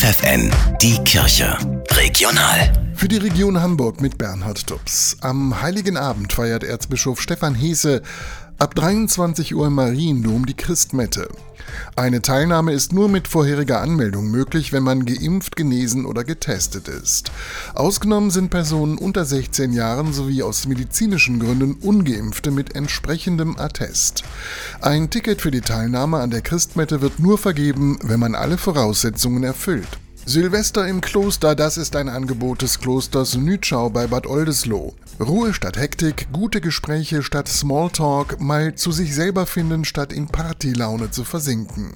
FFN, die Kirche. Regional. Für die Region Hamburg mit Bernhard Dubs. Am Heiligen Abend feiert Erzbischof Stefan Hese ab 23 Uhr im Mariendom die Christmette. Eine Teilnahme ist nur mit vorheriger Anmeldung möglich, wenn man geimpft, genesen oder getestet ist. Ausgenommen sind Personen unter 16 Jahren sowie aus medizinischen Gründen ungeimpfte mit entsprechendem Attest. Ein Ticket für die Teilnahme an der Christmette wird nur vergeben, wenn man alle Voraussetzungen erfüllt. Silvester im Kloster, das ist ein Angebot des Klosters Nütschau bei Bad Oldesloe. Ruhe statt Hektik, gute Gespräche statt Smalltalk, mal zu sich selber finden statt in Partylaune zu versinken.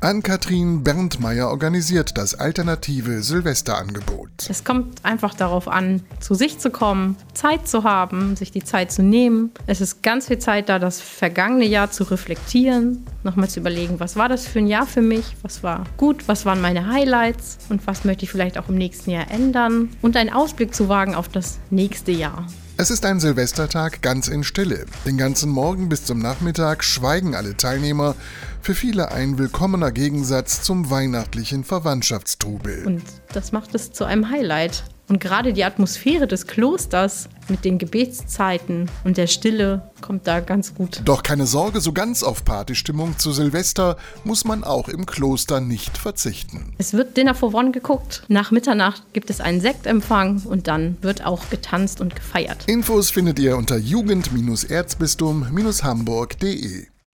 Ann-Kathrin Berndmeier organisiert das alternative Silvesterangebot. Es kommt einfach darauf an, zu sich zu kommen, Zeit zu haben, sich die Zeit zu nehmen. Es ist ganz viel Zeit da, das vergangene Jahr zu reflektieren, nochmal zu überlegen, was war das für ein Jahr für mich, was war gut, was waren meine Highlights und was möchte ich vielleicht auch im nächsten Jahr ändern und einen Ausblick zu wagen auf das nächste Jahr. Es ist ein Silvestertag ganz in Stille. Den ganzen Morgen bis zum Nachmittag schweigen alle Teilnehmer. Für viele ein willkommener Gegensatz zum weihnachtlichen Verwandtschaftstrubel. Und das macht es zu einem Highlight. Und gerade die Atmosphäre des Klosters mit den Gebetszeiten und der Stille kommt da ganz gut. Doch keine Sorge, so ganz auf Partystimmung zu Silvester muss man auch im Kloster nicht verzichten. Es wird Dinner for One geguckt. Nach Mitternacht gibt es einen Sektempfang und dann wird auch getanzt und gefeiert. Infos findet ihr unter jugend-erzbistum-hamburg.de.